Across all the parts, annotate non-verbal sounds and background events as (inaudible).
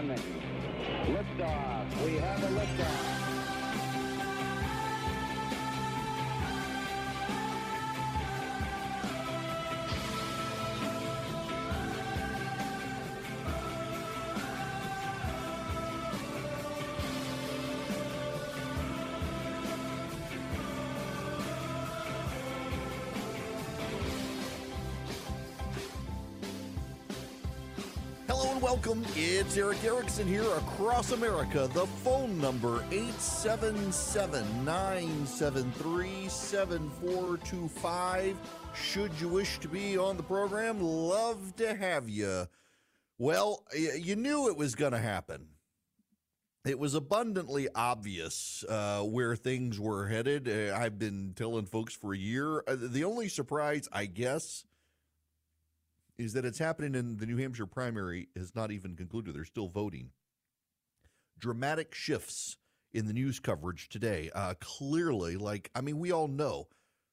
Liftoff. We have welcome. It's Erick Erickson here across America. The phone number 877-973-7425. Should you wish to be on the program, love to have you. Well, you knew it was going to happen. It was abundantly obvious uh, where things were headed. Uh, I've been telling folks for a year. Uh, the only surprise, I guess, is that it's happening in the New Hampshire primary has not even concluded. They're still voting. Dramatic shifts in the news coverage today. Uh, clearly, like, I mean, we all know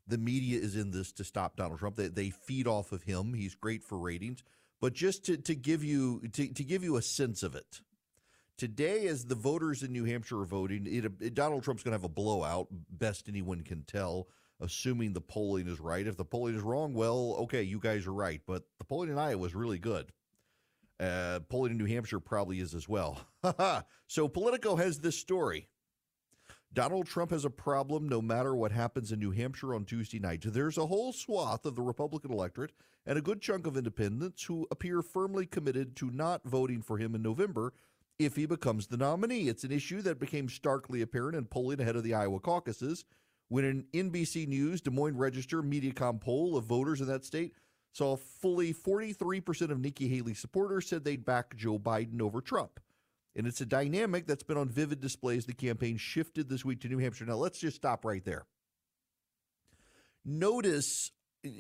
the media is in this to stop Donald Trump. They, they feed off of him. He's great for ratings. But just to, to give you to, to give you a sense of it, today as the voters in New Hampshire are voting, it, it, Donald Trump's going to have a blowout, best anyone can tell assuming the polling is right. If the polling is wrong, well, okay, you guys are right. But the polling in Iowa is really good. Uh, polling in New Hampshire probably is as well. (laughs) so Politico has this story. Donald Trump has a problem no matter what happens in New Hampshire on Tuesday night. There's a whole swath of the Republican electorate and a good chunk of independents who appear firmly committed to not voting for him in November if he becomes the nominee. It's an issue that became starkly apparent in polling ahead of the Iowa caucuses when an NBC News Des Moines Register Mediacom poll of voters in that state saw fully 43% of Nikki Haley supporters said they'd back Joe Biden over Trump. And it's a dynamic that's been on vivid display as the campaign shifted this week to New Hampshire. Now, let's just stop right there. Notice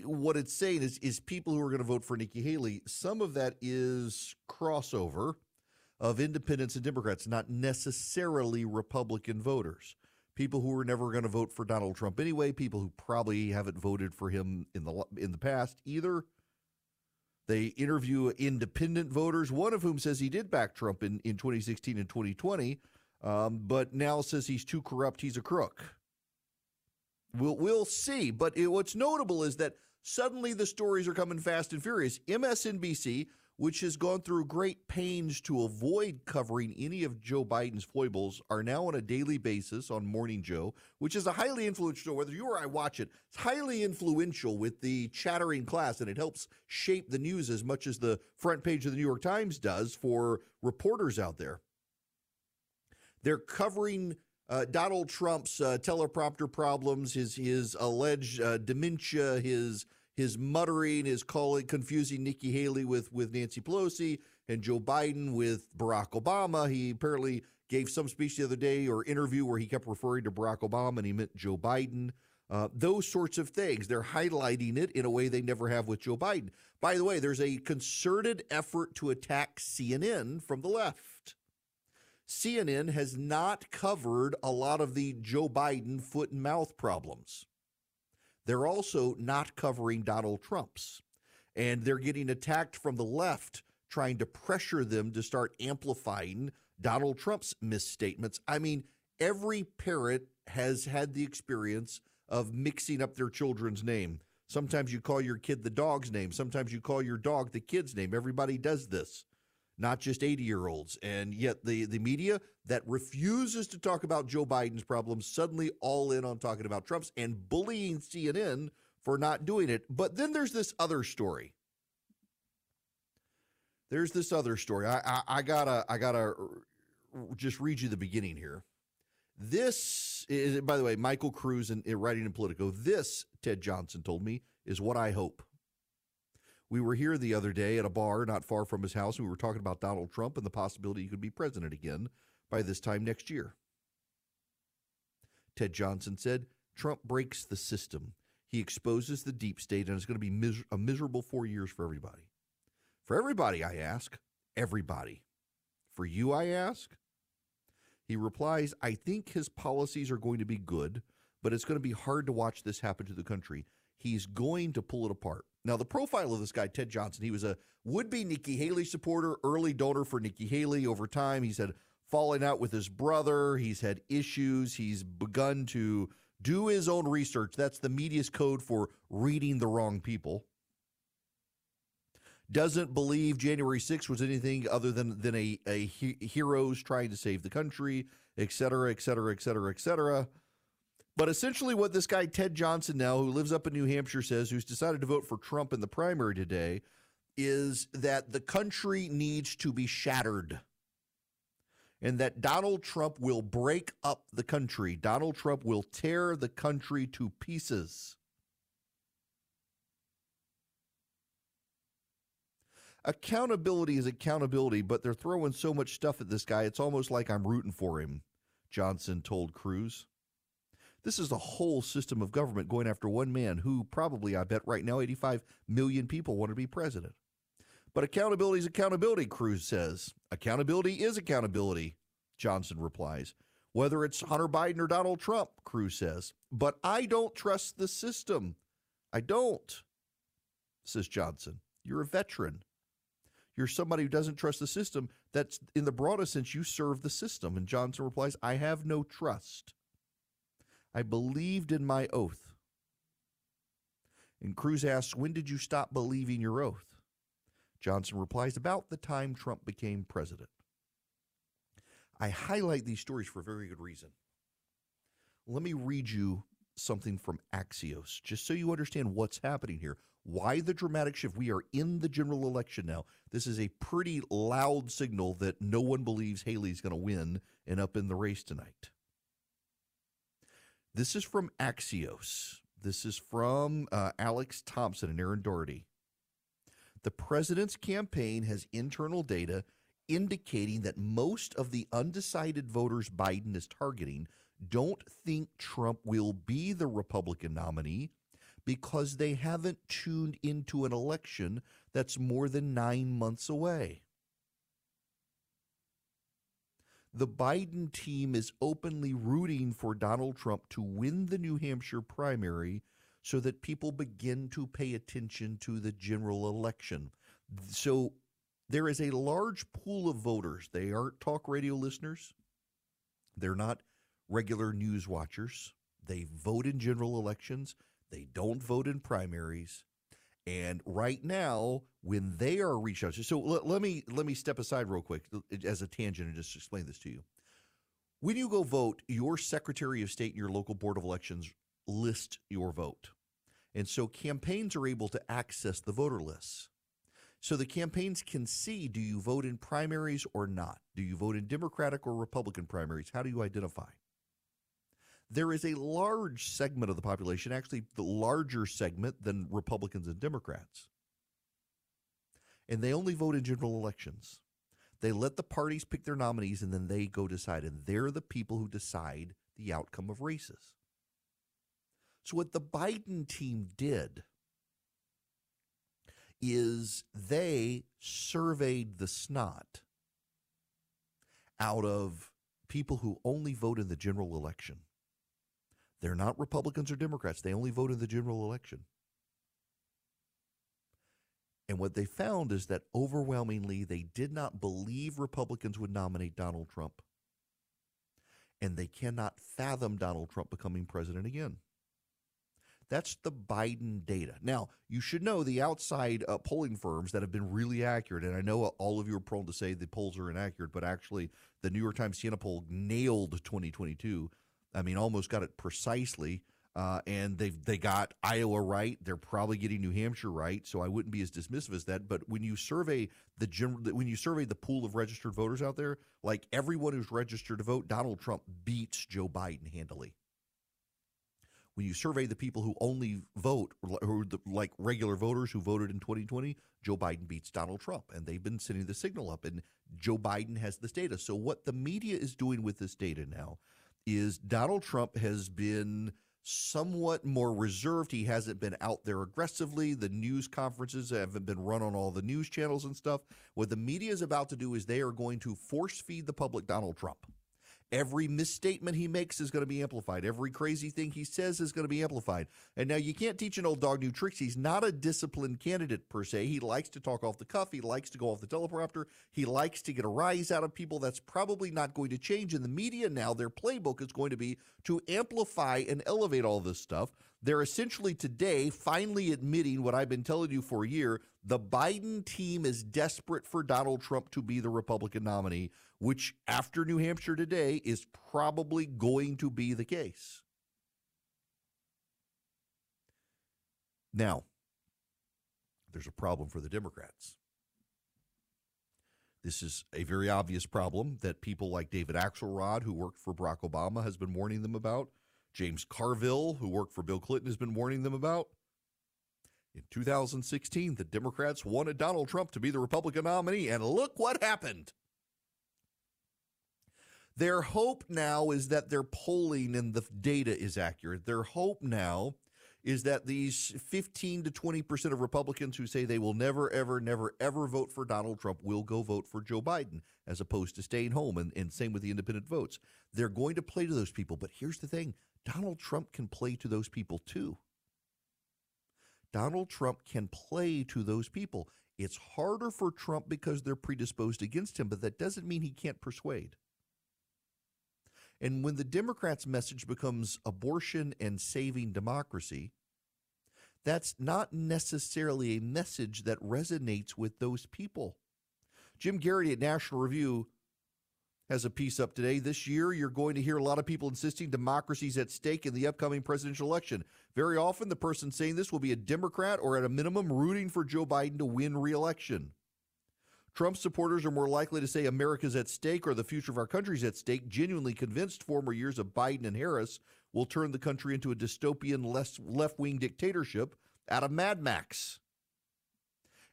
what it's saying is, is people who are going to vote for Nikki Haley, some of that is crossover of independents and Democrats, not necessarily Republican voters people who were never going to vote for Donald Trump anyway, people who probably haven't voted for him in the in the past either. They interview independent voters, one of whom says he did back Trump in, in 2016 and 2020, um, but now says he's too corrupt, he's a crook. We'll, we'll see. But it, what's notable is that suddenly the stories are coming fast and furious. MSNBC which has gone through great pains to avoid covering any of Joe Biden's foibles, are now on a daily basis on Morning Joe, which is a highly influential, whether you or I watch it, it's highly influential with the chattering class, and it helps shape the news as much as the front page of the New York Times does for reporters out there. They're covering uh, Donald Trump's uh, teleprompter problems, his his alleged uh, dementia, his his muttering, his calling, confusing Nikki Haley with with Nancy Pelosi and Joe Biden with Barack Obama. He apparently gave some speech the other day or interview where he kept referring to Barack Obama and he meant Joe Biden. Uh, those sorts of things. They're highlighting it in a way they never have with Joe Biden. By the way, there's a concerted effort to attack CNN from the left. CNN has not covered a lot of the Joe Biden foot and mouth problems. They're also not covering Donald Trump's. And they're getting attacked from the left, trying to pressure them to start amplifying Donald Trump's misstatements. I mean, every parent has had the experience of mixing up their children's name. Sometimes you call your kid the dog's name. Sometimes you call your dog the kid's name. Everybody does this not just 80 year olds. And yet the, the media that refuses to talk about Joe Biden's problems suddenly all in on talking about Trump's and bullying CNN for not doing it. But then there's this other story. There's this other story. I, I, I gotta I gotta just read you the beginning here. This is, by the way, Michael Kruse in writing in Politico. This, Ted Johnson told me, is what I hope. We were here the other day at a bar not far from his house. And we were talking about Donald Trump and the possibility he could be president again by this time next year. Ted Johnson said Trump breaks the system. He exposes the deep state, and it's going to be mis- a miserable four years for everybody. For everybody, I ask. Everybody. For you, I ask. He replies, I think his policies are going to be good, but it's going to be hard to watch this happen to the country. He's going to pull it apart. Now, the profile of this guy, Ted Johnson, he was a would be Nikki Haley supporter, early donor for Nikki Haley over time. He's had falling out with his brother. He's had issues. He's begun to do his own research. That's the media's code for reading the wrong people. Doesn't believe January 6th was anything other than, than a, a he- heroes trying to save the country, et cetera, et cetera, et cetera, et cetera. But essentially, what this guy, Ted Johnson, now, who lives up in New Hampshire, says, who's decided to vote for Trump in the primary today, is that the country needs to be shattered and that Donald Trump will break up the country. Donald Trump will tear the country to pieces. Accountability is accountability, but they're throwing so much stuff at this guy, it's almost like I'm rooting for him, Johnson told Kruse. This is a whole system of government going after one man who probably, I bet right now, 85 million people want to be president. But accountability is accountability, Kruse says. Accountability is accountability, Johnson replies. Whether it's Hunter Biden or Donald Trump, Kruse says. But I don't trust the system. I don't, says Johnson. You're a veteran. You're somebody who doesn't trust the system. That's in the broadest sense, you serve the system. And Johnson replies, I have no trust. I believed in my oath. And Kruse asks, When did you stop believing your oath? Johnson replies, About the time Trump became president. I highlight these stories for a very good reason. Let me read you something from Axios, just so you understand what's happening here. Why the dramatic shift? We are in the general election now. This is a pretty loud signal that no one believes Haley's going to win and up in the race tonight. This is from Axios. This is from uh, Alex Thompson and Erin Doherty. The president's campaign has internal data indicating that most of the undecided voters Biden is targeting don't think Trump will be the Republican nominee because they haven't tuned into an election that's more than nine months away. The Biden team is openly rooting for Donald Trump to win the New Hampshire primary so that people begin to pay attention to the general election. So there is a large pool of voters. They aren't talk radio listeners, they're not regular news watchers. They vote in general elections, they don't vote in primaries. And right now, when they are reached out so let, let me let me step aside real quick as a tangent and just explain this to you. When you go vote, your Secretary of State and your local board of elections list your vote. And so campaigns are able to access the voter lists. So the campaigns can see do you vote in primaries or not? Do you vote in Democratic or Republican primaries? How do you identify? There is a large segment of the population, actually, the larger segment than Republicans and Democrats. And they only vote in general elections. They let the parties pick their nominees and then they go decide. And they're the people who decide the outcome of races. So, what the Biden team did is they surveyed the snot out of people who only vote in the general election. They're not Republicans or Democrats, they only vote in the general election. And what they found is that overwhelmingly they did not believe Republicans would nominate Donald Trump. And they cannot fathom Donald Trump becoming president again. That's the Biden data. Now, you should know the outside uh, polling firms that have been really accurate, and I know all of you are prone to say the polls are inaccurate, but actually, the New York Times Siena poll nailed 2022. I mean, almost got it precisely. Uh, and they they got Iowa right. They're probably getting New Hampshire right. So I wouldn't be as dismissive as that. But when you survey the general, when you survey the pool of registered voters out there, like everyone who's registered to vote, Donald Trump beats Joe Biden handily. When you survey the people who only vote, who the, like regular voters who voted in 2020, Joe Biden beats Donald Trump, and they've been sending the signal up, and Joe Biden has this data. So what the media is doing with this data now is Donald Trump has been somewhat more reserved. He hasn't been out there aggressively. The news conferences haven't been run on all the news channels and stuff. What the media is about to do is they are going to force feed the public Donald Trump. Every misstatement he makes is going to be amplified. Every crazy thing he says is going to be amplified. And now you can't teach an old dog new tricks. He's not a disciplined candidate per se. He likes to talk off the cuff. He likes to go off the teleprompter. He likes to get a rise out of people. That's probably not going to change. In the media now, their playbook is going to be to amplify and elevate all this stuff. They're essentially today finally admitting what I've been telling you for a year. The Biden team is desperate for Donald Trump to be the Republican nominee which after New Hampshire today is probably going to be the case. Now, there's a problem for the Democrats. This is a very obvious problem that people like David Axelrod, who worked for Barack Obama, has been warning them about. James Carville, who worked for Bill Clinton, has been warning them about. In 2016, the Democrats wanted Donald Trump to be the Republican nominee, and look what happened. Their hope now is that their polling and the data is accurate. Their hope now is that these 15 to 20% of Republicans who say they will never, ever, never, ever vote for Donald Trump will go vote for Joe Biden as opposed to staying home. And, and same with the independent votes. They're going to play to those people. But here's the thing Donald Trump can play to those people too. Donald Trump can play to those people. It's harder for Trump because they're predisposed against him, but that doesn't mean he can't persuade. And when the Democrats' message becomes abortion and saving democracy, that's not necessarily a message that resonates with those people. Jim Geraghty at National Review has a piece up today. This year, you're going to hear a lot of people insisting democracy's at stake in the upcoming presidential election. Very often, the person saying this will be a Democrat or, at a minimum, rooting for Joe Biden to win reelection. Trump supporters are more likely to say America's at stake or the future of our country is at stake, genuinely convinced former years of Biden and Harris will turn the country into a dystopian left wing dictatorship out of Mad Max.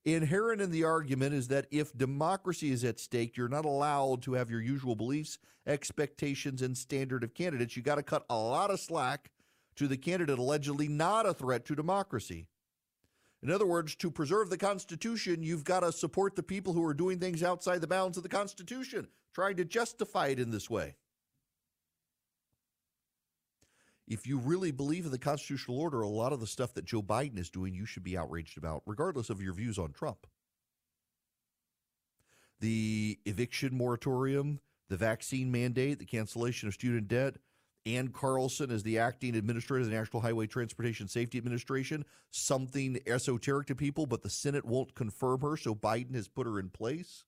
Inherent in the argument is that if democracy is at stake, you're not allowed to have your usual beliefs, expectations, and standard of candidates. You got to cut a lot of slack to the candidate allegedly not a threat to democracy. In other words, to preserve the Constitution, you've got to support the people who are doing things outside the bounds of the Constitution, trying to justify it in this way. If you really believe in the constitutional order, a lot of the stuff that Joe Biden is doing, you should be outraged about, regardless of your views on Trump. The eviction moratorium, the vaccine mandate, the cancellation of student debt, Ann Carlson as the acting administrator of the National Highway Transportation Safety Administration, something esoteric to people, but the Senate won't confirm her, so Biden has put her in place.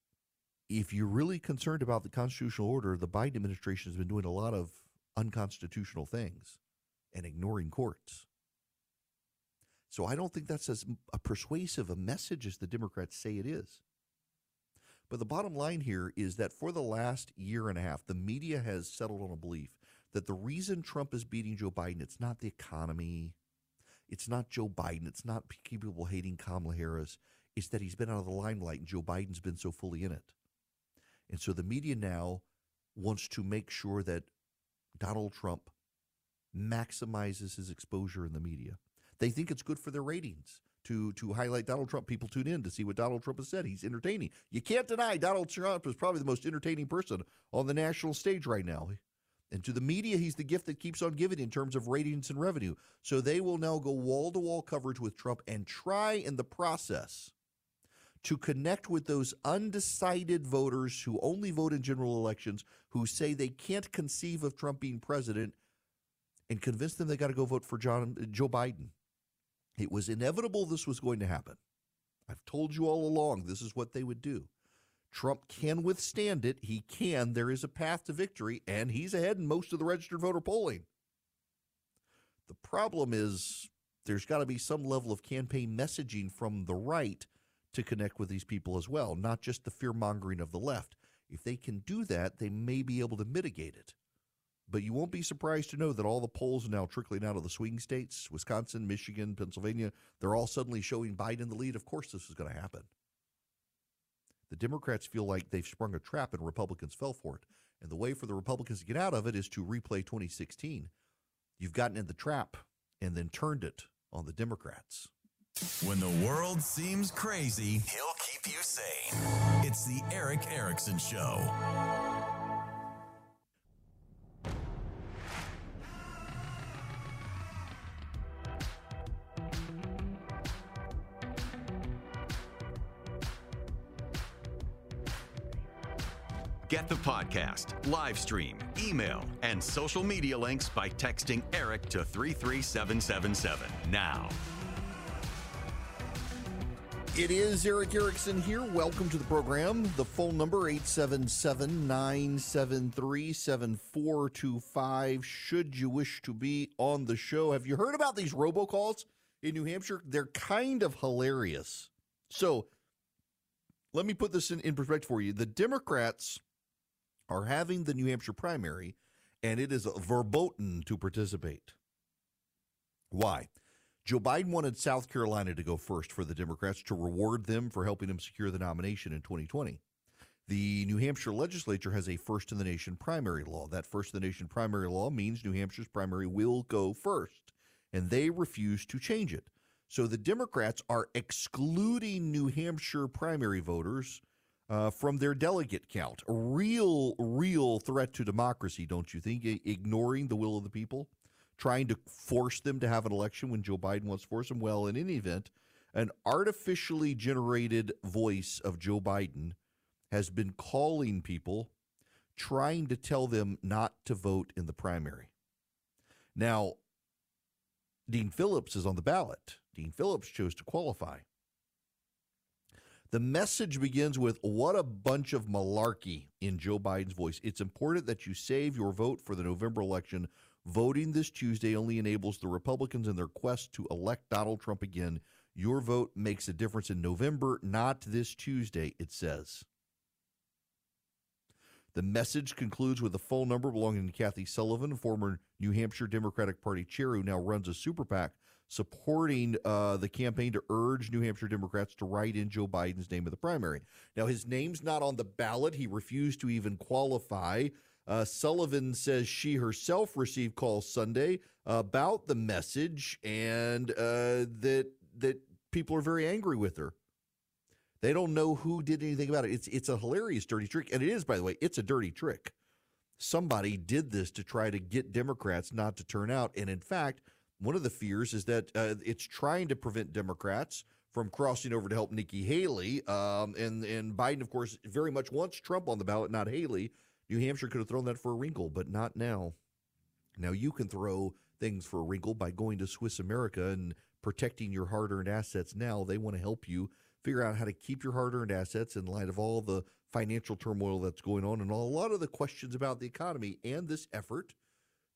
If you're really concerned about the constitutional order, the Biden administration has been doing a lot of unconstitutional things and ignoring courts. So I don't think that's as a persuasive a message as the Democrats say it is. But the bottom line here is that for the last year and a half, the media has settled on a belief that the reason Trump is beating Joe Biden, it's not the economy, it's not Joe Biden, it's not people hating Kamala Harris, it's that he's been out of the limelight and Joe Biden's been so fully in it. And so the media now wants to make sure that Donald Trump maximizes his exposure in the media. They think it's good for their ratings to to highlight Donald Trump. People tune in to see what Donald Trump has said. He's entertaining. You can't deny Donald Trump is probably the most entertaining person on the national stage right now. And to the media, he's the gift that keeps on giving in terms of ratings and revenue. So they will now go wall to wall coverage with Trump and try in the process to connect with those undecided voters who only vote in general elections, who say they can't conceive of Trump being president, and convince them they got to go vote for John, Joe Biden. It was inevitable this was going to happen. I've told you all along this is what they would do. Trump can withstand it. He can. There is a path to victory, and he's ahead in most of the registered voter polling. The problem is there's got to be some level of campaign messaging from the right to connect with these people as well, not just the fear mongering of the left. If they can do that, they may be able to mitigate it. But you won't be surprised to know that all the polls are now trickling out of the swing states Wisconsin, Michigan, Pennsylvania. They're all suddenly showing Biden the lead. Of course, this is going to happen. The Democrats feel like they've sprung a trap and Republicans fell for it. And the way for the Republicans to get out of it is to replay 2016. You've gotten in the trap and then turned it on the Democrats. When the world seems crazy, he'll keep you sane. It's the Erick Erickson Show. Podcast, live stream, email, and social media links by texting Erick to 33777 now. It is Erick Erickson here. Welcome to the program. The phone number 877-973-7425 should you wish to be on the show. Have you heard about these robocalls in New Hampshire? They're kind of hilarious. So, let me put this in, in perspective for you. The Democrats are having the New Hampshire primary, and it is verboten to participate. Why? Joe Biden wanted South Carolina to go first for the Democrats to reward them for helping him secure the nomination in 2020. The New Hampshire legislature has a first in the nation primary law. That first in the nation primary law means New Hampshire's primary will go first, and they refuse to change it. So the Democrats are excluding New Hampshire primary voters uh, from their delegate count. A real, real threat to democracy, don't you think? ignoring the will of the people, trying to force them to have an election when Joe Biden wants to force them. Well, in any event, an artificially generated voice of Joe Biden has been calling people, trying to tell them not to vote in the primary. Now, Dean Phillips is on the ballot. Dean Phillips chose to qualify. The message begins with what a bunch of malarkey in Joe Biden's voice. It's important that you save your vote for the November election. Voting this Tuesday only enables the Republicans in their quest to elect Donald Trump again. Your vote makes a difference in November, not this Tuesday, it says. The message concludes with a phone number belonging to Kathy Sullivan, former New Hampshire Democratic Party chair who now runs a super PAC supporting uh, the campaign to urge New Hampshire Democrats to write in Joe Biden's name of the primary. Now, his name's not on the ballot. He refused to even qualify. Uh, Sullivan says she herself received calls Sunday about the message and uh, that that people are very angry with her. They don't know who did anything about it. It's it's a hilarious dirty trick, and it is, by the way, it's a dirty trick. Somebody did this to try to get Democrats not to turn out, and in fact, one of the fears is that uh, it's trying to prevent Democrats from crossing over to help Nikki Haley. Um, and, and Biden, of course, very much wants Trump on the ballot, not Haley. New Hampshire could have thrown that for a wrinkle, but not now. Now you can throw things for a wrinkle by going to Swiss America and protecting your hard earned assets now. They want to help you figure out how to keep your hard earned assets in light of all the financial turmoil that's going on and a lot of the questions about the economy and this effort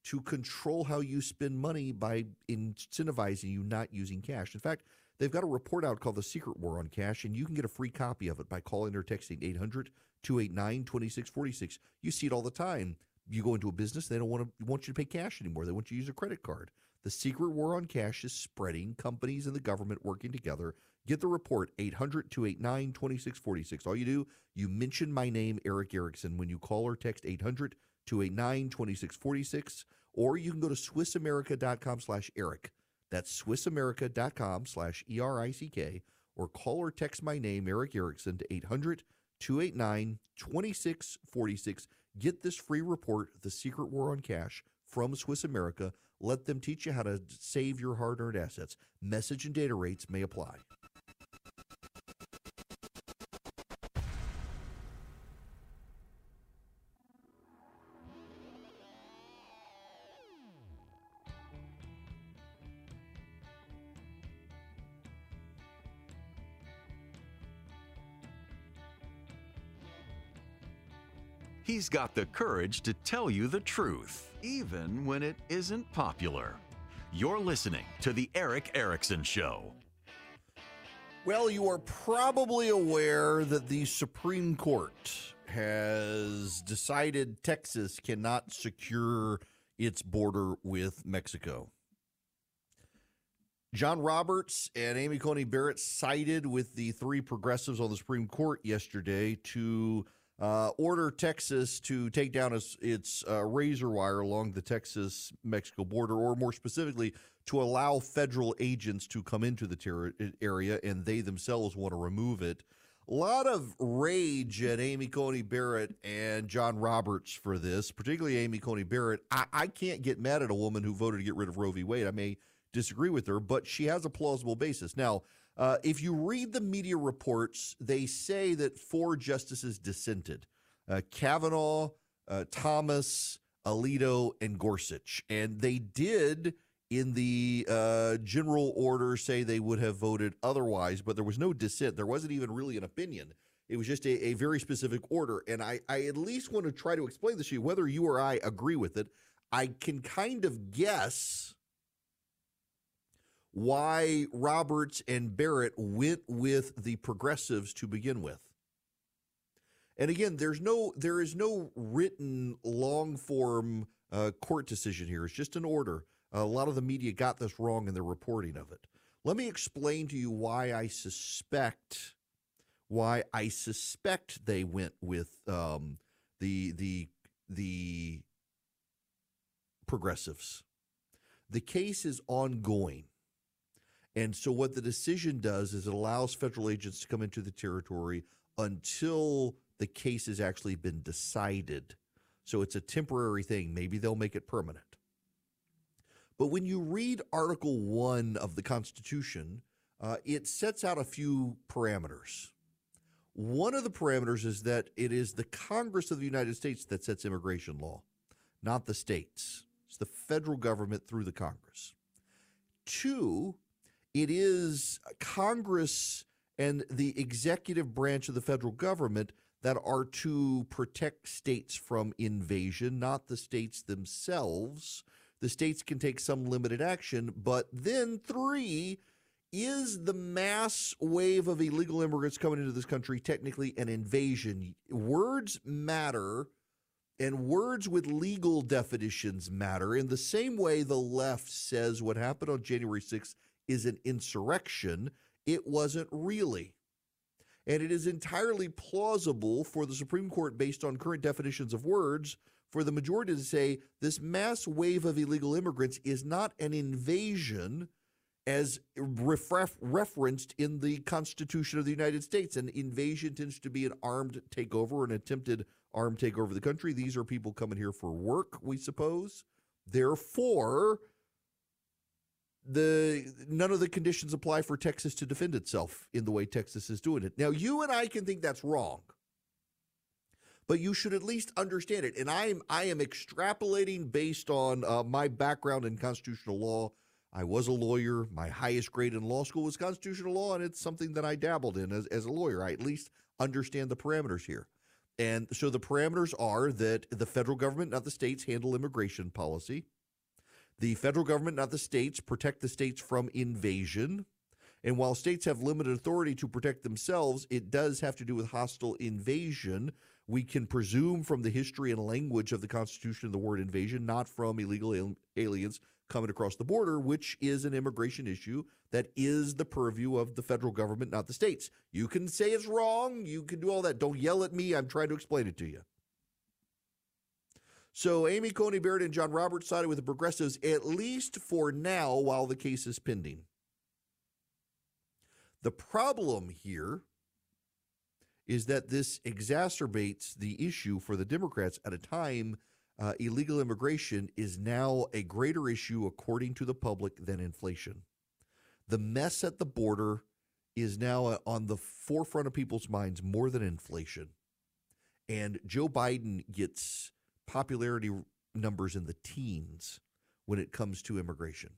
to control how you spend money by incentivizing you not using cash. In fact, they've got a report out called The Secret War on Cash, and you can get a free copy of it by calling or texting 800 289 2646. You see it all the time. You go into a business, they don't want to want you to pay cash anymore. They want you to use a credit card. The secret war on cash is spreading. Companies and the government working together. Get the report 800 289 2646. All you do, you mention my name, Erick Erickson, when you call or text 800 289 2646, or you can go to SwissAmerica.com slash Erick. That's SwissAmerica.com slash E R I C K, or call or text my name, Erick Erickson, to 800 289 2646. Get this free report, The Secret War on Cash, from Swiss America. Let them teach you how to save your hard earned assets. Message and data rates may apply. He's got the courage to tell you the truth, even when it isn't popular. You're listening to The Erick Erickson Show. Well, you are probably aware that the Supreme Court has decided Texas cannot secure its border with Mexico. John Roberts and Amy Coney Barrett sided with the three progressives on the Supreme Court yesterday to uh, order Texas to take down its, its uh, razor wire along the Texas Mexico border, or more specifically, to allow federal agents to come into the ter- area and they themselves want to remove it. A lot of rage at Amy Coney Barrett and John Roberts for this, particularly Amy Coney Barrett. I, I can't get mad at a woman who voted to get rid of Roe v. Wade. I may disagree with her, but she has a plausible basis. Now, uh, if you read the media reports, they say that four justices dissented uh, Kavanaugh, uh, Thomas, Alito, and Gorsuch. And they did in the uh, general order say they would have voted otherwise, but there was no dissent. There wasn't even really an opinion. It was just a, a very specific order. And I, I at least want to try to explain this to you, whether you or I agree with it. I can kind of guess why Roberts and Barrett went with the progressives to begin with. And again, there's no there is no written long form uh, court decision here. It's just an order. A lot of the media got this wrong in their reporting of it. Let me explain to you why I suspect why I suspect they went with um, the the the progressives. The case is ongoing. And so what the decision does is it allows federal agents to come into the territory until the case has actually been decided. So it's a temporary thing. Maybe they'll make it permanent. But when you read Article 1 of the Constitution, uh, it sets out a few parameters. One of the parameters is that it is the Congress of the United States that sets immigration law, not the states. It's the federal government through the Congress. Two, it is Congress and the executive branch of the federal government that are to protect states from invasion, not the states themselves the states can take some limited action. But then, three, is the mass wave of illegal immigrants coming into this country technically an invasion? Words matter, and words with legal definitions matter. In the same way, the left says what happened on January 6th is an insurrection, it wasn't really. And it is entirely plausible for the Supreme Court, based on current definitions of words, for the majority to say this mass wave of illegal immigrants is not an invasion as ref- referenced in the Constitution of the United States. An invasion tends to be an armed takeover, an attempted armed takeover of the country. These are people coming here for work, we suppose. Therefore, the none of the conditions apply for Texas to defend itself in the way Texas is doing it. Now, you and I can think that's wrong but you should at least understand it. And I am I am extrapolating based on uh, my background in constitutional law. I was a lawyer. My highest grade in law school was constitutional law, and it's something that I dabbled in as, as a lawyer. I at least understand the parameters here. And so the parameters are that the federal government, not the states, handle immigration policy. The federal government, not the states, protect the states from invasion. And while states have limited authority to protect themselves, it does have to do with hostile invasion, we can presume from the history and language of the Constitution the word invasion, not from illegal aliens coming across the border, which is an immigration issue that is the purview of the federal government, not the states. You can say it's wrong. You can do all that. Don't yell at me. I'm trying to explain it to you. So Amy Coney Barrett and John Roberts sided with the progressives, at least for now, while the case is pending. The problem here is that this exacerbates the issue for the Democrats at a time uh, illegal immigration is now a greater issue, according to the public, than inflation. The mess at the border is now uh, on the forefront of people's minds more than inflation. And Joe Biden gets popularity numbers in the teens when it comes to immigration.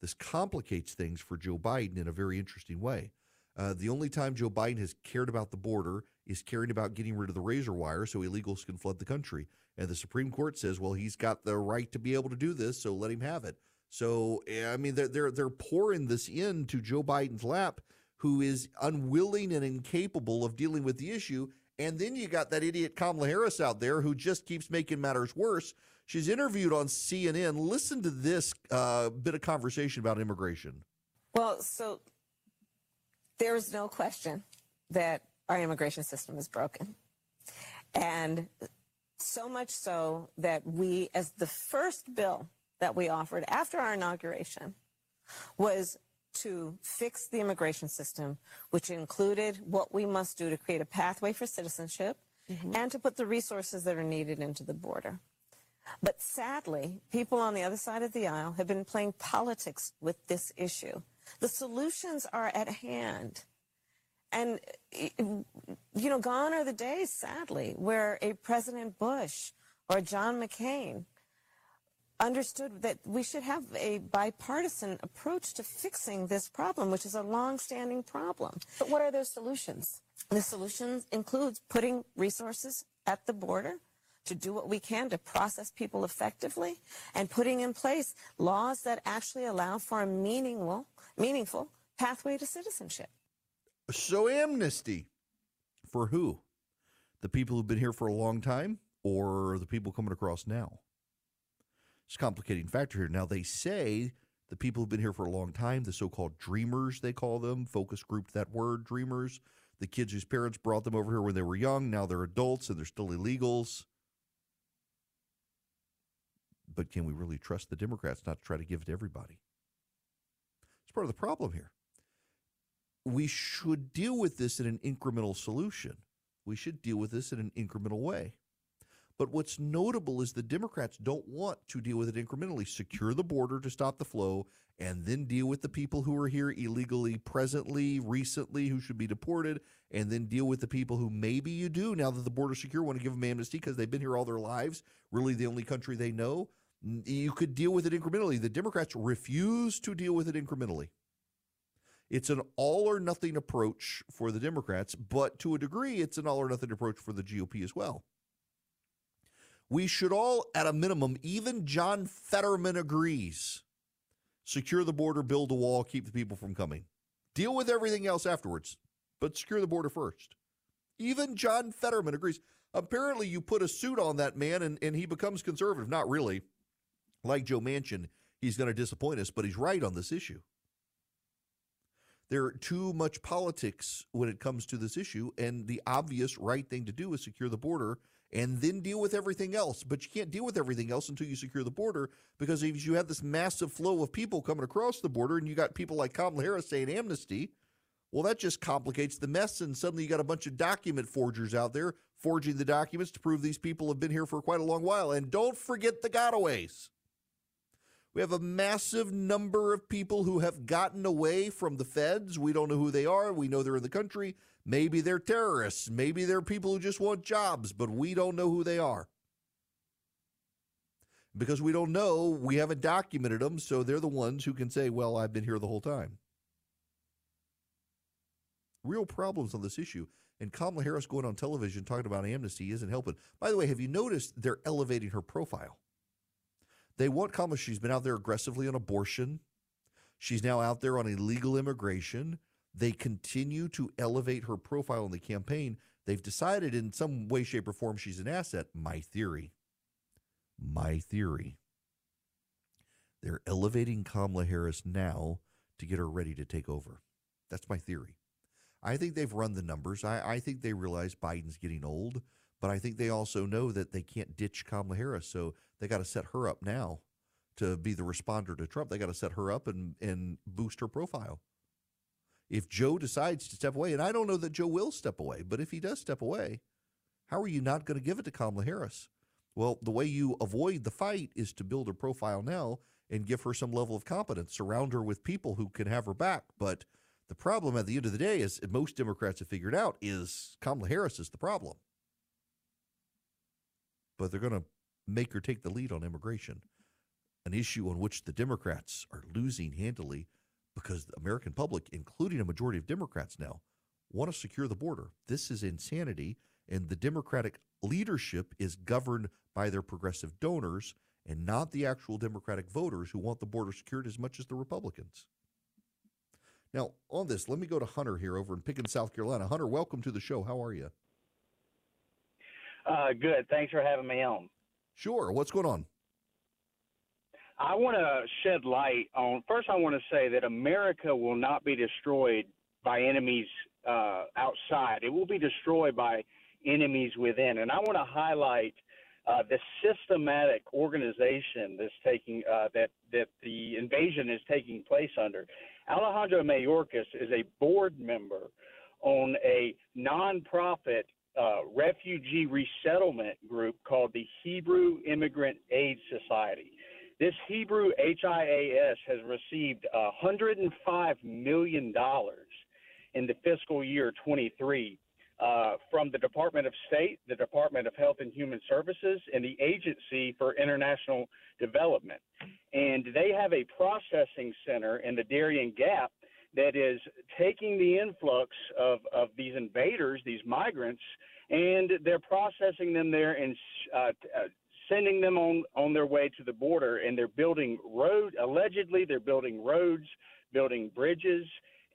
This complicates things for Joe Biden in a very interesting way. Uh, the only time Joe Biden has cared about the border is caring about getting rid of the razor wire so illegals can flood the country. And the Supreme Court says, well, he's got the right to be able to do this, so let him have it. So I mean, they're they're they're pouring this into Joe Biden's lap, who is unwilling and incapable of dealing with the issue. And then you got that idiot Kamala Harris out there who just keeps making matters worse. She's interviewed on CNN. Listen to this uh, bit of conversation about immigration. Well, so there's no question that our immigration system is broken. And so much so that we, as the first bill that we offered after our inauguration, was to fix the immigration system, which included what we must do to create a pathway for citizenship mm-hmm. and to put the resources that are needed into the border. But sadly, people on the other side of the aisle have been playing politics with this issue. The solutions are at hand. And, you know, gone are the days, sadly, where a President Bush or John McCain understood that we should have a bipartisan approach to fixing this problem, which is a long-standing problem. But what are those solutions? The solutions includes putting resources at the border to do what we can to process people effectively and putting in place laws that actually allow for a meaningful, meaningful pathway to citizenship. So amnesty for who? The people who've been here for a long time or the people coming across now? It's a complicating factor here. Now, they say the people who've been here for a long time, the so called dreamers, they call them, focus grouped that word, dreamers, the kids whose parents brought them over here when they were young, now they're adults and they're still illegals. But can we really trust the Democrats not to try to give it to everybody? It's part of the problem here. We should deal with this in an incremental solution. We should deal with this in an incremental way. But what's notable is the Democrats don't want to deal with it incrementally. Secure the border to stop the flow and then deal with the people who are here illegally presently, recently, who should be deported, and then deal with the people who maybe you do, now that the border's secure, want to give them amnesty because they've been here all their lives, really the only country they know. You could deal with it incrementally. The Democrats refuse to deal with it incrementally. It's an all or nothing approach for the Democrats, but to a degree, it's an all or nothing approach for the GOP as well. We should all, at a minimum, even John Fetterman agrees, secure the border, build a wall, keep the people from coming. Deal with everything else afterwards, but secure the border first. Even John Fetterman agrees. Apparently, you put a suit on that man and, and he becomes conservative. Not really. Like Joe Manchin, he's going to disappoint us, but he's right on this issue. There are too much politics when it comes to this issue, and the obvious right thing to do is secure the border and then deal with everything else. But you can't deal with everything else until you secure the border because if you have this massive flow of people coming across the border and you got people like Kamala Harris saying amnesty, well, that just complicates the mess. And suddenly you got a bunch of document forgers out there forging the documents to prove these people have been here for quite a long while. And don't forget the gotaways. We have a massive number of people who have gotten away from the feds. We don't know who they are. We know they're in the country. Maybe they're terrorists. Maybe they're people who just want jobs, but we don't know who they are. Because we don't know, we haven't documented them, so they're the ones who can say, well, I've been here the whole time. Real problems on this issue. And Kamala Harris going on television talking about amnesty isn't helping. By the way, have you noticed they're elevating her profile? They want Kamala. She's been out there aggressively on abortion. She's now out there on illegal immigration. They continue to elevate her profile in the campaign. They've decided in some way, shape, or form she's an asset. My theory. My theory. They're elevating Kamala Harris now to get her ready to take over. That's my theory. I think they've run the numbers. I, I think they realize Biden's getting old. But I think they also know that they can't ditch Kamala Harris, so they got to set her up now to be the responder to Trump. They got to set her up and and boost her profile. If Joe decides to step away, and I don't know that Joe will step away, but if he does step away, how are you not going to give it to Kamala Harris? Well, the way you avoid the fight is to build her profile now and give her some level of competence, surround her with people who can have her back. But the problem at the end of the day is most Democrats have figured out is Kamala Harris is the problem but they're going to make or take the lead on immigration, an issue on which the Democrats are losing handily because the American public, including a majority of Democrats now, want to secure the border. This is insanity, and the Democratic leadership is governed by their progressive donors, and not the actual Democratic voters who want the border secured as much as the Republicans. Now, on this, let me go to Hunter here over in Pickens, South Carolina. Hunter, welcome to the show. How are you? Uh, good. Thanks for having me on. Sure. What's going on? I want to shed light on. First, I want to say that America will not be destroyed by enemies uh, outside. It will be destroyed by enemies within. And I want to highlight uh, the systematic organization that's taking uh, that that the invasion is taking place under. Alejandro Mayorkas is a board member on a nonprofit uh, refugee resettlement group called the Hebrew Immigrant Aid Society. This Hebrew HIAS has received $105 million in the fiscal year 23 uh, from the Department of State, the Department of Health and Human Services, and the Agency for International Development. And they have a processing center in the Darien Gap that is taking the influx of, of these invaders, these migrants, and they're processing them there and uh, uh, sending them on, on their way to the border. And they're building road, allegedly, they're building roads, building bridges,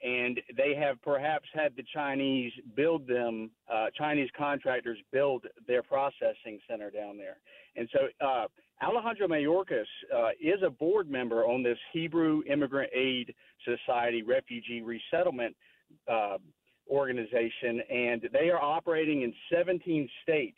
and they have perhaps had the Chinese build them, uh, Chinese contractors build their processing center down there. And so uh, Alejandro Mayorkas uh, is a board member on this Hebrew Immigrant Aid Society Refugee Resettlement uh, organization, and they are operating in 17 states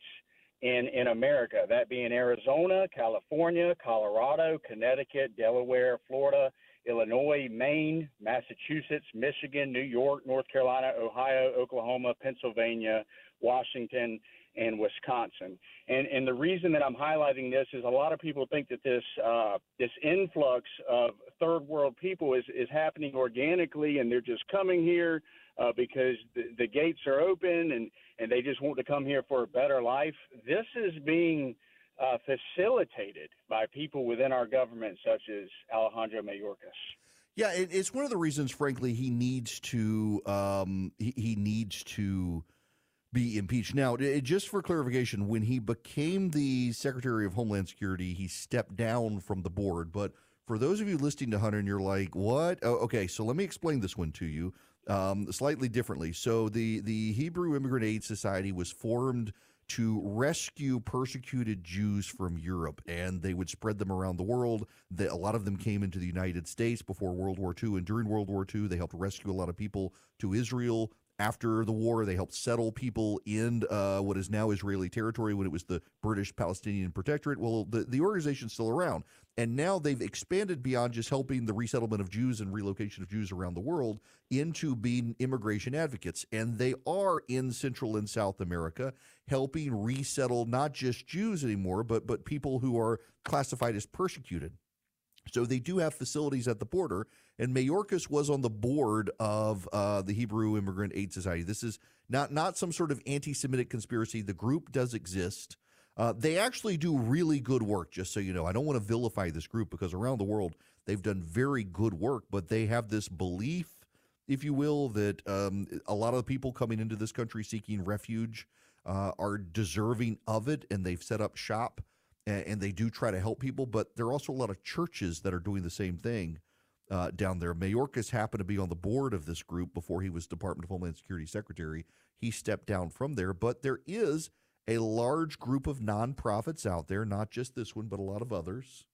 in, in America, that being Arizona, California, Colorado, Connecticut, Delaware, Florida, Illinois, Maine, Massachusetts, Michigan, New York, North Carolina, Ohio, Oklahoma, Pennsylvania, Washington, and Wisconsin. And and the reason that I'm highlighting this is a lot of people think that this uh, this influx of third world people is is happening organically, and they're just coming here uh, because the, the gates are open and and they just want to come here for a better life. This is being uh, facilitated by people within our government, such as Alejandro Mayorkas. Yeah, it, it's one of the reasons, frankly, he needs to um, he, he, needs to be impeached. Now, just for clarification, when he became the Secretary of Homeland Security, he stepped down from the board. But for those of you listening to Hunter, and you're like, "What?" Oh, okay, so let me explain this one to you um, slightly differently. So the the Hebrew Immigrant Aid Society was formed to rescue persecuted Jews from Europe, and they would spread them around the world. They, a lot of them came into the United States before World War II, and during World War II, they helped rescue a lot of people to Israel. After the war, they helped settle people in uh, what is now Israeli territory when it was the British Palestinian Protectorate. Well, the, the organization's still around. And now they've expanded beyond just helping the resettlement of Jews and relocation of Jews around the world into being immigration advocates. And they are in Central and South America helping resettle not just Jews anymore, but, but people who are classified as persecuted. So they do have facilities at the border, and Mayorkas was on the board of uh, the Hebrew Immigrant Aid Society. This is not not some sort of anti-Semitic conspiracy. The group does exist. Uh, they actually do really good work, just so you know. I don't want to vilify this group because around the world they've done very good work, but they have this belief, if you will, that um, a lot of the people coming into this country seeking refuge uh, are deserving of it, and they've set up shop and, and, they do try to help people. But there are also a lot of churches that are doing the same thing. Uh, down there. Mayorkas happened to be on the board of this group before he was Department of Homeland Security Secretary. He stepped down from there, but there is a large group of nonprofits out there, not just this one, but a lot of others,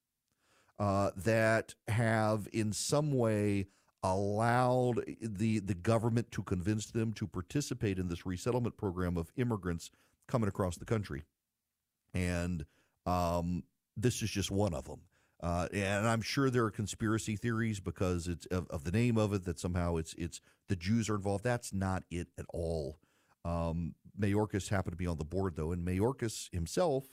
uh, that have in some way allowed the the government to convince them to participate in this resettlement program of immigrants coming across the country, and um, this is just one of them. Uh, and I'm sure there are conspiracy theories because it's of, of, the name of it that somehow it's it's the Jews are involved. That's not it at all. Um, Mayorkas happened to be on the board, though, and Mayorkas himself,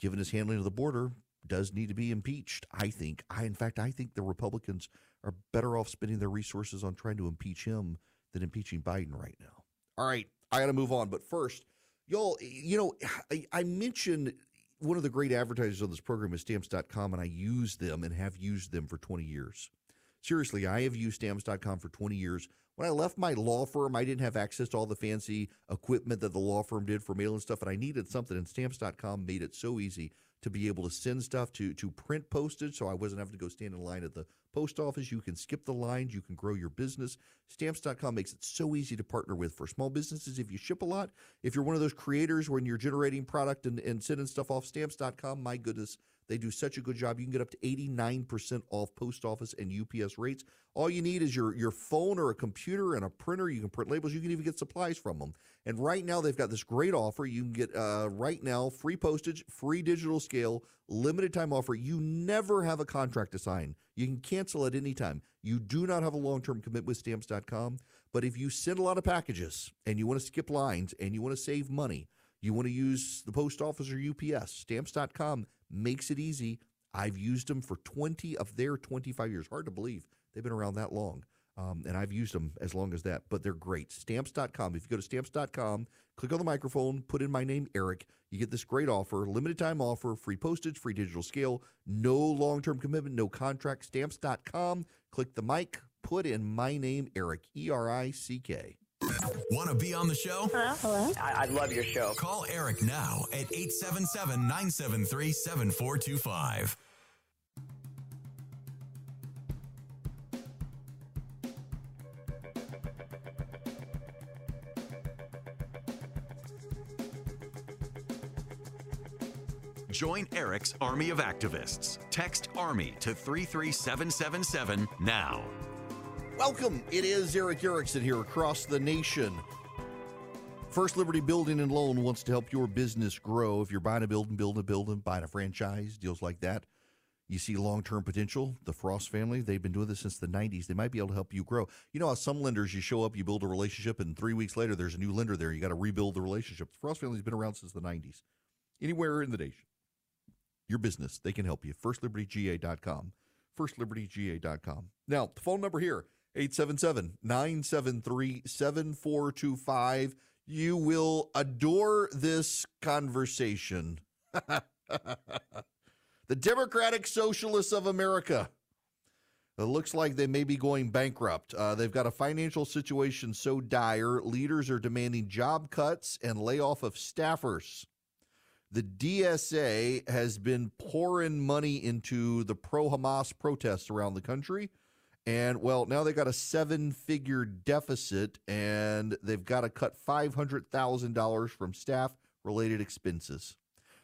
given his handling of the border, does need to be impeached. I think. I, in fact, I think the Republicans are better off spending their resources on trying to impeach him than impeaching Biden right now. All right, I got to move on, but first, y'all, you know, I, I mentioned one of the great advertisers on this program is stamps.com, and I use them and have used them for 20 years. Seriously, I have used stamps.com for 20 years. When I left my law firm, I didn't have access to all the fancy equipment that the law firm did for mailing stuff, and I needed something, and stamps.com made it so easy to be able to send stuff to to print postage so I wasn't having to go stand in line at the post office. You can skip the lines, you can grow your business. Stamps.com makes it so easy to partner with for small businesses. If you ship a lot, if you're one of those creators when you're generating product and, and sending stuff off stamps.com, my goodness, they do such a good job. You can get up to 89% off post office and UPS rates. All you need is your, your phone or a computer and a printer. You can print labels. You can even get supplies from them. And right now, they've got this great offer. You can get, uh, right now, free postage, free digital scale, limited time offer. You never have a contract to sign. You can cancel at any time. You do not have a long term commitment with stamps.com. But if you send a lot of packages and you want to skip lines and you want to save money, you want to use the post office or UPS, stamps.com makes it easy. I've used them for 20 of their 25 years. Hard to believe they've been around that long. Um, and I've used them as long as that, but they're great. Stamps.com. If you go to stamps.com, click on the microphone, put in my name, Erick, you get this great offer, limited time offer, free postage, free digital scale, no long term commitment, no contract. Stamps.com, click the mic, put in my name, Erick, E R I C K. Want to be on the show? Hello? Hello? I, I love your show. Call Erick now at 877 973 7425. Join Erick's army of activists. Text ARMY to 33777 now. Welcome. It is Erick Erickson here across the nation. First Liberty Building and Loan wants to help your business grow. If you're buying a building, building a building, buying a franchise, deals like that, you see long term potential. The Frost family, they've been doing this since the 90s. They might be able to help you grow. You know how some lenders, you show up, you build a relationship, and three weeks later, there's a new lender there. You got to rebuild the relationship. The Frost family's been around since the 90s. Anywhere in the nation, your business, they can help you. FirstLibertyGA.com. FirstLibertyGA.com. Now, the phone number here 877 973 7425. You will adore this conversation. (laughs) the Democratic Socialists of America. It looks like they may be going bankrupt. Uh, they've got a financial situation so dire, leaders are demanding job cuts and layoff of staffers. The DSA has been pouring money into the pro Hamas protests around the country. And well, now they got a seven figure deficit and they've got to cut $500,000 from staff related expenses.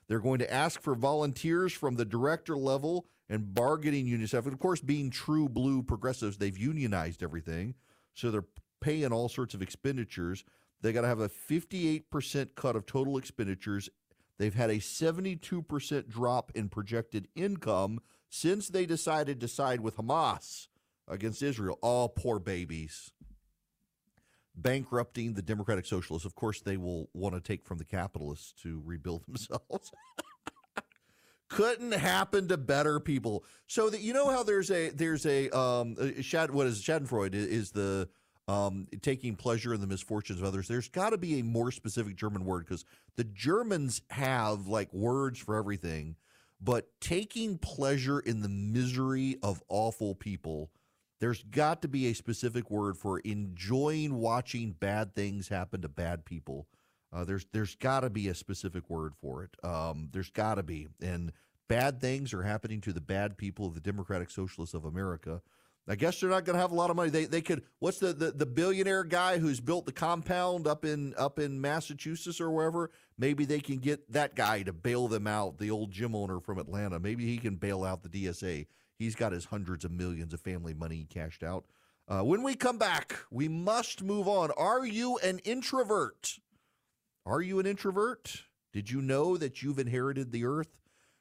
They're going to ask for volunteers from the director level and bargaining unit staff. And of course, being true blue progressives, they've unionized everything. So they're paying all sorts of expenditures. They got to have a 58% cut of total expenditures. They've had a 72% drop in projected income since they decided to side with Hamas against Israel. All poor babies. Bankrupting the Democratic Socialists. Of course, they will want to take from the capitalists to rebuild (laughs) themselves. Couldn't happen to better people. So that you know how there's a there's a um Shad what is Schadenfreude is the um taking pleasure in the misfortunes of others. There's got to be a more specific German word because the Germans have like words for everything, but taking pleasure in the misery of awful people there's got to be a specific word for enjoying watching bad things happen to bad people. Uh, there's there's got to be a specific word for it. Um, there's got to be, and bad things are happening to the bad people of the Democratic Socialists of America. I guess they're not going to have a lot of money. They they could. What's the, the the billionaire guy who's built the compound up in up in Massachusetts or wherever? Maybe they can get that guy to bail them out. The old gym owner from Atlanta. Maybe he can bail out the DSA. He's got his hundreds of millions of family money cashed out. Uh, when we come back, we must move on. Are you an introvert? Are you an introvert? Did you know that you've inherited the earth?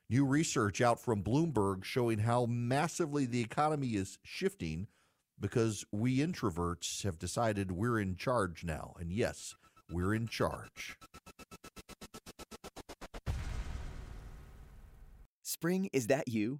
New research out from Bloomberg showing how massively the economy is shifting because we introverts have decided we're in charge now. And yes, we're in charge. Spring, is that you?